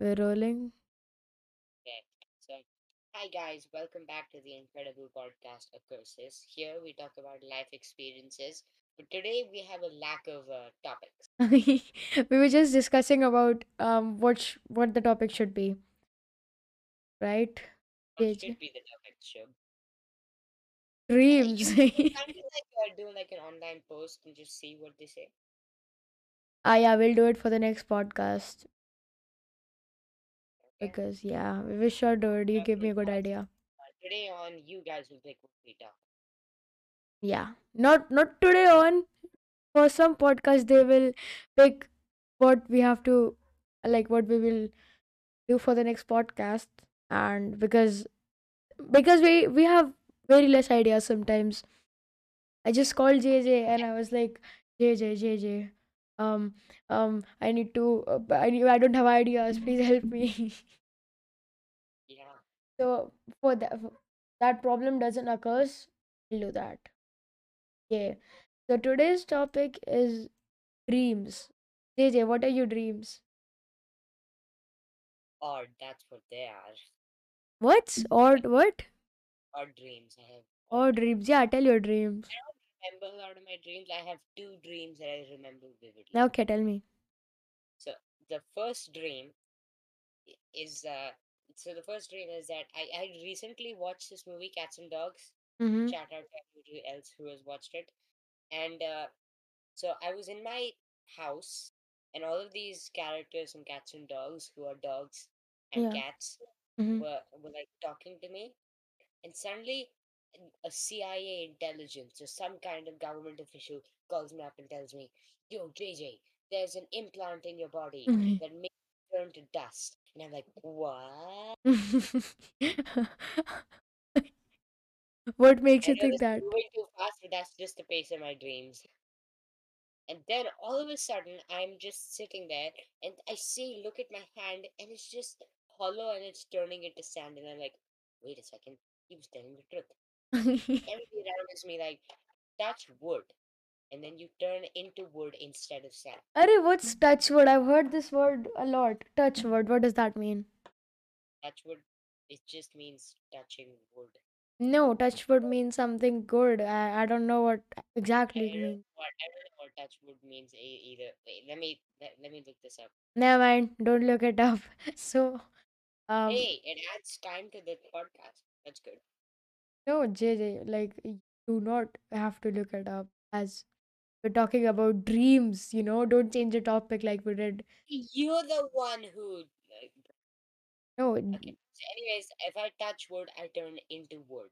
We're rolling. Okay, so hi guys, welcome back to the incredible podcast Curses. Here we talk about life experiences, but today we have a lack of uh, topics. we were just discussing about um what sh- what the topic should be, right? What should be the topic, Shub? Uh, you Dreams. you kind of like uh, do like an online post and just see what they say. ah, yeah, we'll do it for the next podcast because yeah, we will sure do. You give me a good idea. today on you guys will pick talk. Yeah, not not today on. For some podcast, they will pick what we have to like what we will do for the next podcast, and because because we we have very less ideas sometimes I just called JJ and I was like, JJ, JJ, um, um, I need to, uh, b- I need, I don't have ideas. Please help me. Yeah, so for that, that problem doesn't occur, we'll do that. Yeah. So today's topic is dreams. JJ, what are your dreams? or that's what they are. What's or what? Or dreams. I have Or dreams? dreams. Yeah, tell your dreams. I remember lot of my dreams. I have two dreams that I remember vividly. Okay, tell me. So the first dream is uh so the first dream is that I, I recently watched this movie Cats and Dogs. Mm-hmm. Shout out to everybody else who has watched it. And uh so I was in my house and all of these characters from Cats and Dogs who are dogs and Yeah. cats Mm-hmm. were were like talking to me and suddenly a CIA intelligence or some kind of government official calls me up and tells me, Yo, JJ, there's an implant in your body mm-hmm. that makes you turn to dust. And I'm like, What? what makes I you think that? moving too fast, but that's just the pace of my dreams. And then all of a sudden, I'm just sitting there and I see, look at my hand, and it's just hollow and it's turning into sand. And I'm like, Wait a second, he was telling the truth. Everybody around is me like, that's wood, and then you turn into wood instead of sand. Arey, what's touch wood? I've heard this word a lot. Touch wood. What does that mean? Touch wood, it just means touching wood. No, touch wood means something good. I, I don't know what I exactly it don't know means. what I don't know what touch wood means e- either. Wait, let me let, let me look this up. Never mind. Don't look it up. So, um, Hey, it adds time to the podcast. That's good. No, JJ, like, you do not have to look it up as we're talking about dreams, you know? Don't change the topic like we did. You're the one who. Like, No, okay. So, anyways, if I touch wood, I turn into wood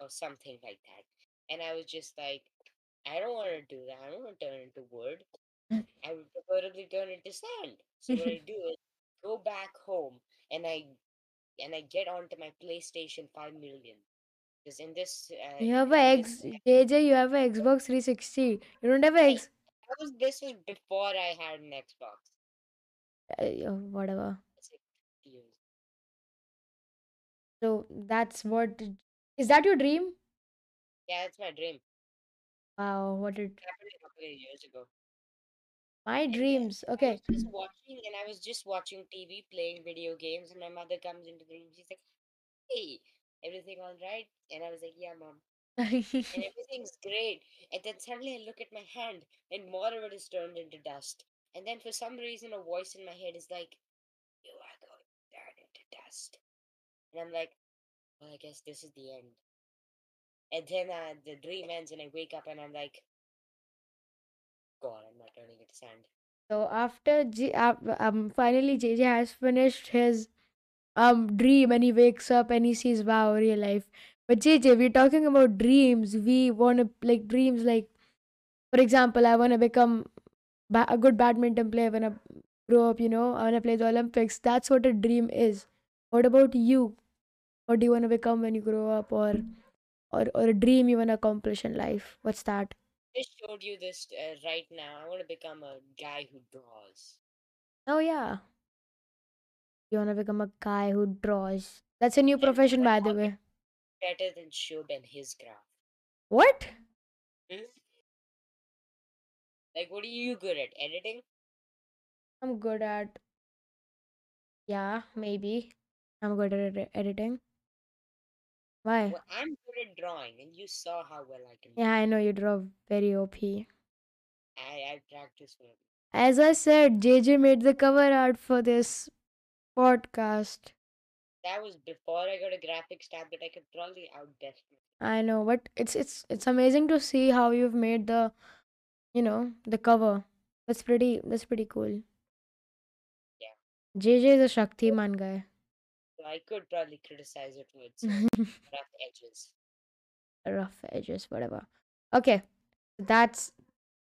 or something like that. And I was just like, I don't want to do that. I don't want to turn into wood. I would preferably turn into sand. So what I do is go back home and I and I get onto my PlayStation Five Million because in this uh, you have in a this X, JJ, you have a Xbox 360. You don't have a hey, X. was this was before I had an Xbox. Uh, whatever. It's like years. So that's what is that your dream? Yeah, that's my dream. Wow, what did It happened a couple of years ago. my And then dreams? I Okay. was just watching and I was just watching TV, playing video games, and my mother comes into the room. She's like, "Hey, everything all right?" And I was like, "Yeah, mom." and everything's great. And then suddenly I look at my hand, and more of it is turned into dust. And then for some reason, a voice in my head is like, "You are going to turn into dust." And I'm like, "Well, I guess this is the end." And then uh, the dream ends, and I wake up, and I'm like, "God, I'm not turning into sand." so after G, uh, um finally JJ has finished his um dream and he wakes up and he sees wow real life. But JJ, we're talking about dreams. We want to like dreams like for example, I want to become ba- a good badminton player when I grow up, you know, I want to play the Olympics. That's what a dream is. What about you? What do you want to become when you grow up or or, or a dream you want to accomplish in life? What's that? I just showed you this uh, right now. I want to become a guy who draws. Oh yeah. You want to become a guy who draws. That's a new And profession by the way. better than Shub and his craft? What? Hmm? Like, what are you good at? Editing? I'm good at Yeah, maybe. I'm good at edi- editing. Why? Well, I'm good at drawing, and you saw how well I can Yeah, draw. I know you draw very OP. I I practice. As I said, JJ made the cover art for this podcast. That was before I got a graphics tablet. I could probably outbest me. I know, but it's it's it's amazing to see how you've made the, you know, the cover. That's pretty that's pretty cool. Yeah. JJ is a Shaktiman guy. So I could probably criticize it with some rough edges. Rough edges, whatever. Okay. That's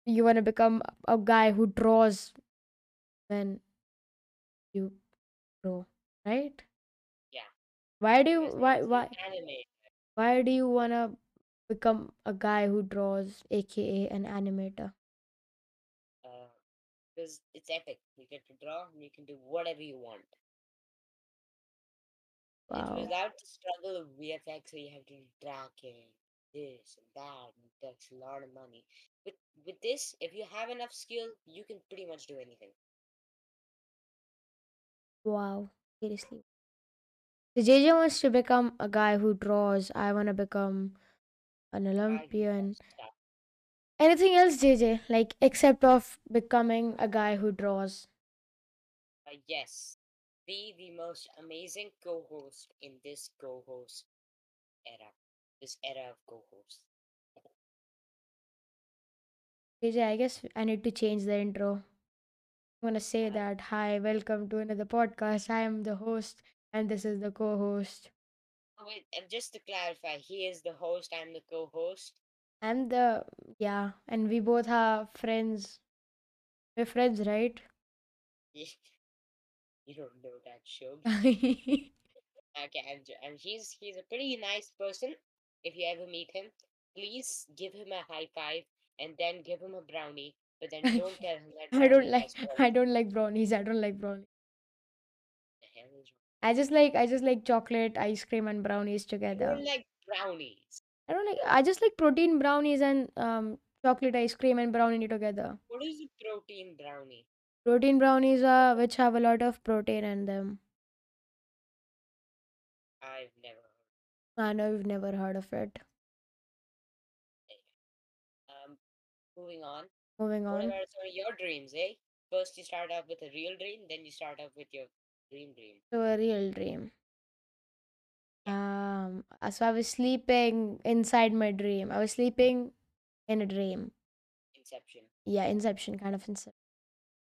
you wanna become a guy who draws when you draw, right? Yeah. Why do you Because why it's why anime. why do you wanna become a guy who draws, aka an animator? Uh, because it's epic. You get to draw and you can do whatever you want. It's Wow. without the struggle of VFX where you have to do tracking, this and that, and takes a lot of money. With with this, if you have enough skill, you can pretty much do anything. Wow. Seriously. So JJ wants to become a guy who draws. I wanna become an Olympian. Anything else, JJ? Like except of becoming a guy who draws. Uh, yes, be the most amazing co-host in this co-host era. This era of co-hosts. JJ, I guess I need to change the intro. I'm gonna say Uh, that hi, welcome to another podcast. I am the host and this is the co-host. oh, wait, and just to clarify, he is the host. I'm the co-host. I'm the yeah, and we both are friends. We're friends, right? you don't know that show. yeah, Okay, and, and he's he's a pretty nice person. If you ever meet him, please give him a high five and then give him a brownie. But then don't tell him that I don't brownie like has. I don't like brownies. I don't like brownies. The hell is? I just like I just like chocolate, ice cream, and brownies You together. don't like brownies. I don't like. I just like protein brownies and um chocolate ice cream and brownie together. What is a protein brownie? Protein brownies are which have a lot of protein in them. I've never heard. I know you've never heard of it. Um, moving on. Moving What on about some of your dreams, eh? First you start off with a real dream, then you start off with your dream dream. to a real dream. Um, uh, so I was sleeping inside my dream. I was sleeping in a dream. Inception. Yeah, Inception kind of Inception.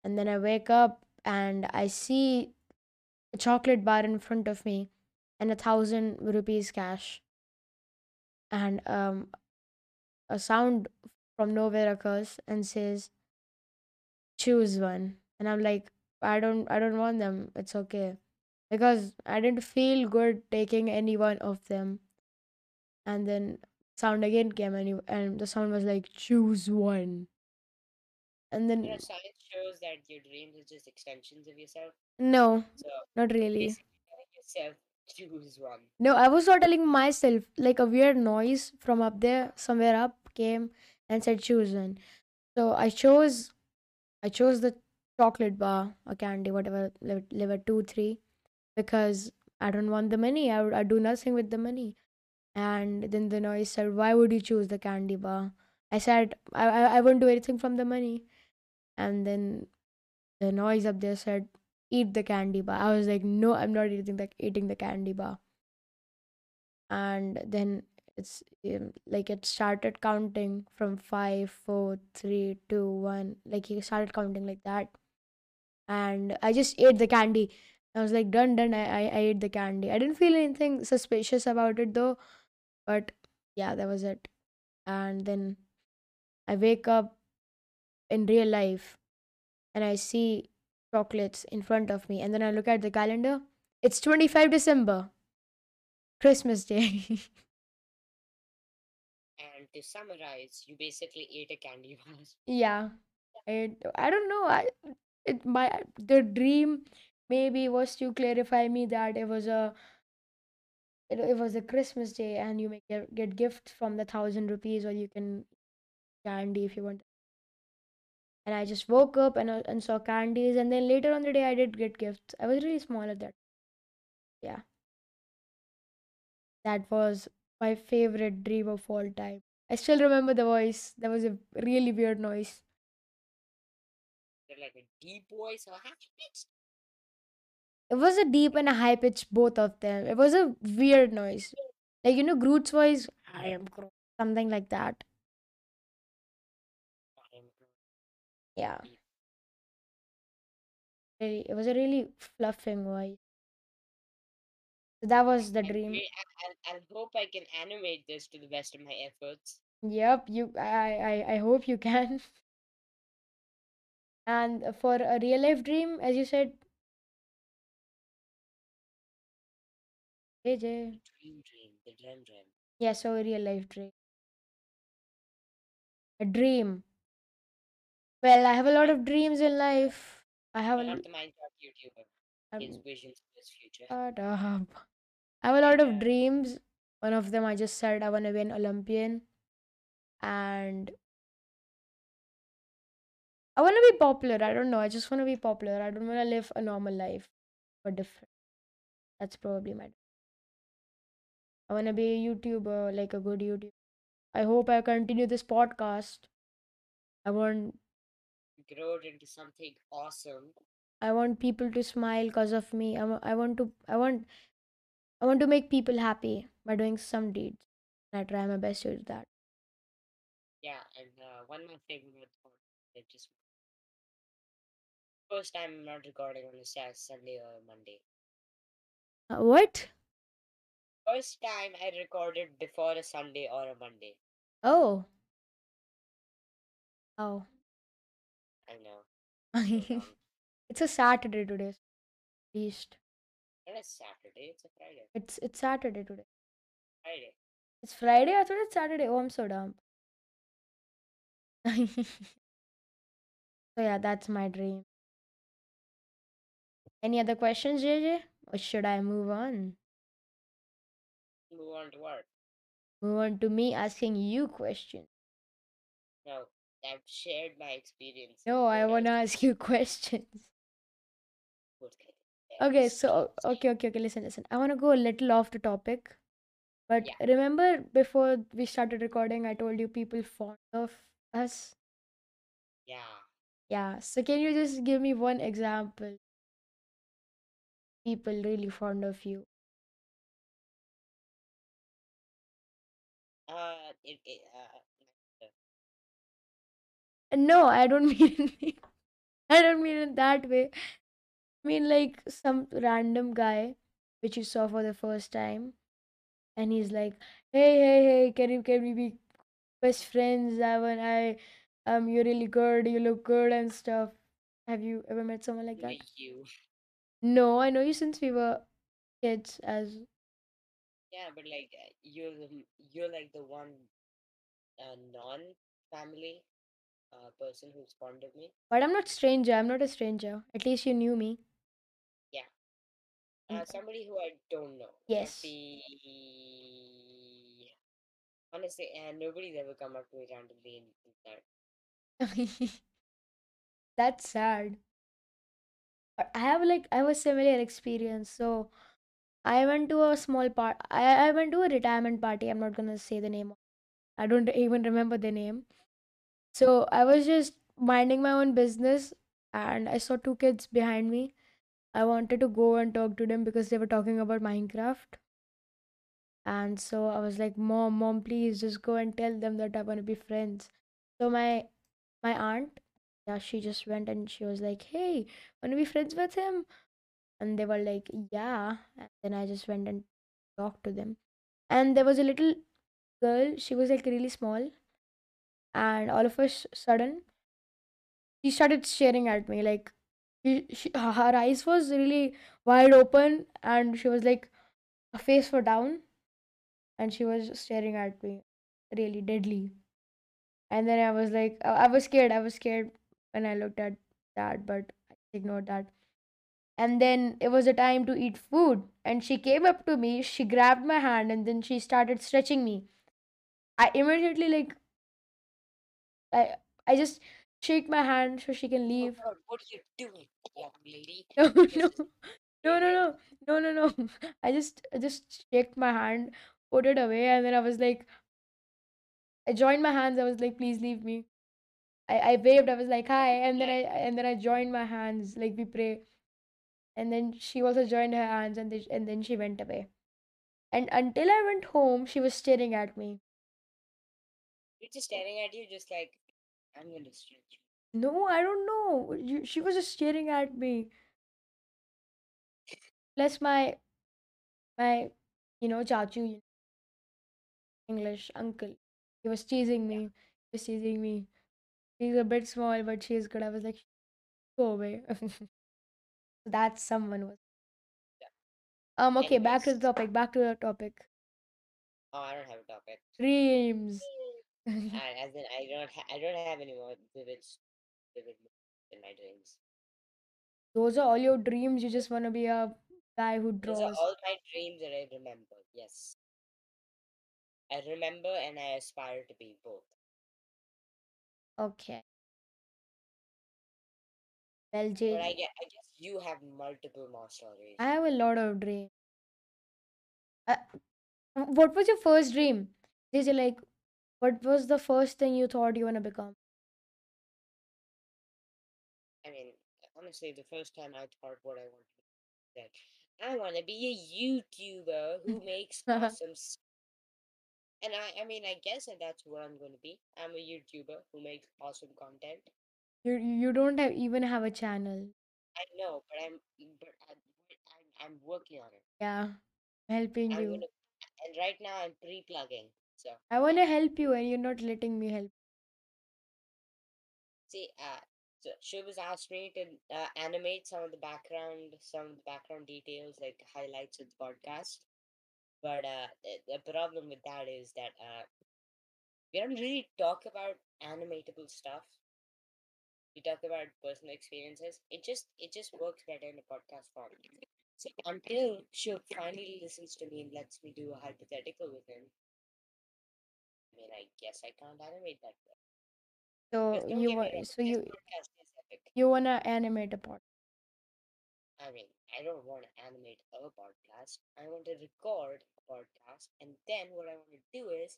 And then I wake up and I see a chocolate bar in front of me and a thousand rupees cash. And um, a sound from nowhere occurs and says, "Choose one." And I'm like, "I don't, I don't want them. It's okay," because I didn't feel good taking any one of them. And then sound again came and, you, and the sound was like, "Choose one." And You then know, science shows that your dreams are just extensions of yourself. no, So not really. yourself choose one. No, I was not telling myself. Like a weird noise from up there, somewhere up, came and said choose one. So I chose, I chose the chocolate bar or candy, whatever, level two, three, because I don't want the money. I would, I do nothing with the money. And then the noise said, "Why would you choose the candy bar?" I said, "I, I, I won't do anything from the money." And then the noise up there said, "Eat the candy bar." I was like, "No, I'm not eating the eating the candy bar." and then it's um, like it started counting from five, four, three, two, one. Like he started counting like that, and I just ate the candy. I was like, done, done. I, I, I ate the candy. I didn't feel anything suspicious about it though, but yeah, that was it. And then I wake up in real life and I see chocolates in front of me, and then I look at the calendar. It's 25 December, Christmas Day. To summarize, you basically ate a candy bar. Yeah, I I don't know. I it my the dream maybe was to clarify me that it was a it, it was a Christmas day and you may get, get gifts from the thousand rupees or you can candy if you want. and I just woke up and, uh, and saw candies. And then later on the day, I did get gifts. I was really small at that. Yeah, that was my favorite dream of all time. I still remember the voice. That was a really weird noise. They're like a deep voice or high pitched. It was a deep and a high pitch, both of them. It was a weird noise. Like, you know, Groot's voice, I am Groot, something like that. Yeah, really, it was a really fluffing voice. So that was the dream. I, I, I hope I can animate this to the best of my efforts. Yep, you. I, I, I hope you can. And for a real life dream, as you said, AJ. Dream, dream, the dream, dream. Yeah, so a real life dream. A dream. Well, I have a lot of dreams in life. I have a. Not the Minecraft YouTuber. His visions for his future. Shut up. I have a lot of Yeah. dreams. One of them I just said I want to be an Olympian. And I want to be popular. I don't know. I just want to be popular. I don't want to live a normal life or different. That's probably my. I want to be a YouTuber, like a good YouTuber. I hope I continue this podcast. I want to Grow it into something awesome. I want people to smile because of me. I, I want to I want I want to make people happy by doing some deeds. And I try my best to do that. Yeah, and uh, one more thing with it just first time I'm not recording on a Sunday or Monday. Uh, what? First time I recorded before a Sunday or a Monday. Oh. Oh. I know. so it's a Saturday today. At least Not a Saturday, it's a Friday. it's it's Saturday today. Friday. It's Friday. I thought it's Saturday. Oh, I'm so dumb. so yeah, that's my dream. Any other questions, JJ? Or should I move on? Move on to what? Move on to me asking you questions. No, I've shared my experience. No, I want to ask you questions. What kind of Okay, so can you say? okay, okay, okay. Listen, listen. I want to go a little off the topic, but Yeah. remember before we started recording, I told you people fond of us. Yeah. Yeah. So can you just give me one example? People really fond of you. Uh, it, it, uh, No, I don't mean. I don't mean in that way. I mean like some random guy which you saw for the first time, and he's like, "Hey, hey, hey, can you can we be best friends? I want I, um, you're really good. You look good and stuff." Have you ever met someone like that? like you. No, I know you since we were kids. As Yeah, but like uh, you're the you're like the one uh, non-family uh person who's fond of me. but I'm not stranger. I'm not a stranger. At least you knew me. Yeah. Mm, Uh, somebody who I don't know. Yes. honestly, and nobody's ever come up to me randomly and that. That's sad. But I have like I have a similar experience. So I went to a small part. I, I went to a retirement party. I'm not gonna say the name. I don't even remember the name. So I was just minding my own business, and I saw two kids behind me. I wanted to go and talk to them because they were talking about Minecraft. And so I was like, "Mom, mom, please just go and tell them that I want to be friends." So my my aunt, yeah, she just went and she was like, "Hey, want to be friends with him?" And they were like, "Yeah." And then I just went and talked to them. And there was a little girl. She was like really small, and all of a sudden, she started staring at me like she, she, her eyes was really wide open, and she was like her face was down, and she was staring at me really deadly. And then I was like, I I was scared. I was scared when I looked at that, but I ignored that. And then it was a time to eat food. And she came up to me, she grabbed my hand, and then she started stretching me. I immediately, like, I, I just, shake my hand so she can Oh leave. God, what are you doing, young lady? No, no, no, no, no, no, no, no. I just, I just shook my hand, put it away, and then I was like, I joined my hands. I was like, please leave me. I, I waved. I was like, hi, and then I, and then I joined my hands like we pray, and then she also joined her hands, and then, and then she went away. And until I went home, she was staring at me. You're just staring at you, just like I'm gonna stretch you. No, I don't know. You, she was just staring at me. Plus my my, you know, chachu, English uncle. He was teasing me. He was teasing me. She's a bit small, but she's good. I was like, go away. That's someone was. Um. Okay, back to the topic. Back to the topic. oh, I don't have a topic. Dreams. And as in, I don't, ha- I don't have any more vivid, vivid in my dreams. Those are all your dreams. You just want to be a guy who Those are draws. all my dreams that I remember. Yes, I remember and I aspire to be both. Okay. Well, But I JJ, guess, I guess you have multiple more stories. I have a lot of dreams. Uh, what was your first dream? JJ, like, what was the first thing you thought you want to become? Honestly, the first time I thought what I wanted to that I want to be a YouTuber who makes awesome. s- And I, I mean, I guess that that's what I'm going to be. I'm a YouTuber who makes awesome content. You you don't have even have a channel. I know, but I'm, but I'm, I'm, I'm working on it. Yeah, helping I'm you. gonna, and right now I'm pre-plugging. So I want to help you, and you're not letting me help. see, uh, so was asked me to uh, animate some of the background, some of the background details, like highlights of the podcast. But uh, the, problem with that is that uh, we don't really talk about animatable stuff. We talk about personal experiences. It just it just works better in a podcast form. So until she finally listens to me and lets me do a hypothetical with him, I mean, I guess I can't animate that well. So don't you me want so this you podcast is epic. you wanna animate a pod. I mean, I don't want to animate a podcast. I want to record a podcast, and then what I want to do is,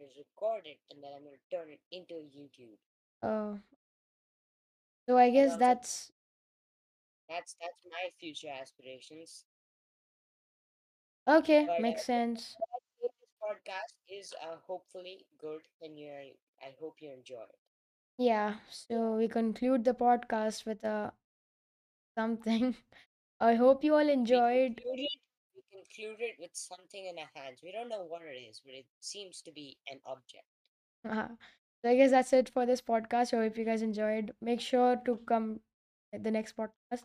is record it, and then I'm going to turn it into a YouTube. Uh, so I guess that's that's that's my future aspirations. okay. But uh, Makes sense. I feel this podcast is uh, hopefully good, and you I hope you enjoy it. Yeah. So we conclude the podcast with a something. I hope you all We enjoyed. concluded we concluded with something in our hands. We don't know what it is, but it seems to be an object. Uh, so I guess that's it for this podcast. I hope you guys enjoyed. Make sure to come at the next podcast,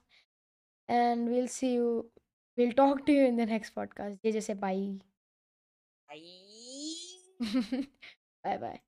and we'll see you. We'll talk to you in the next podcast. JJ say bye. I bye bye.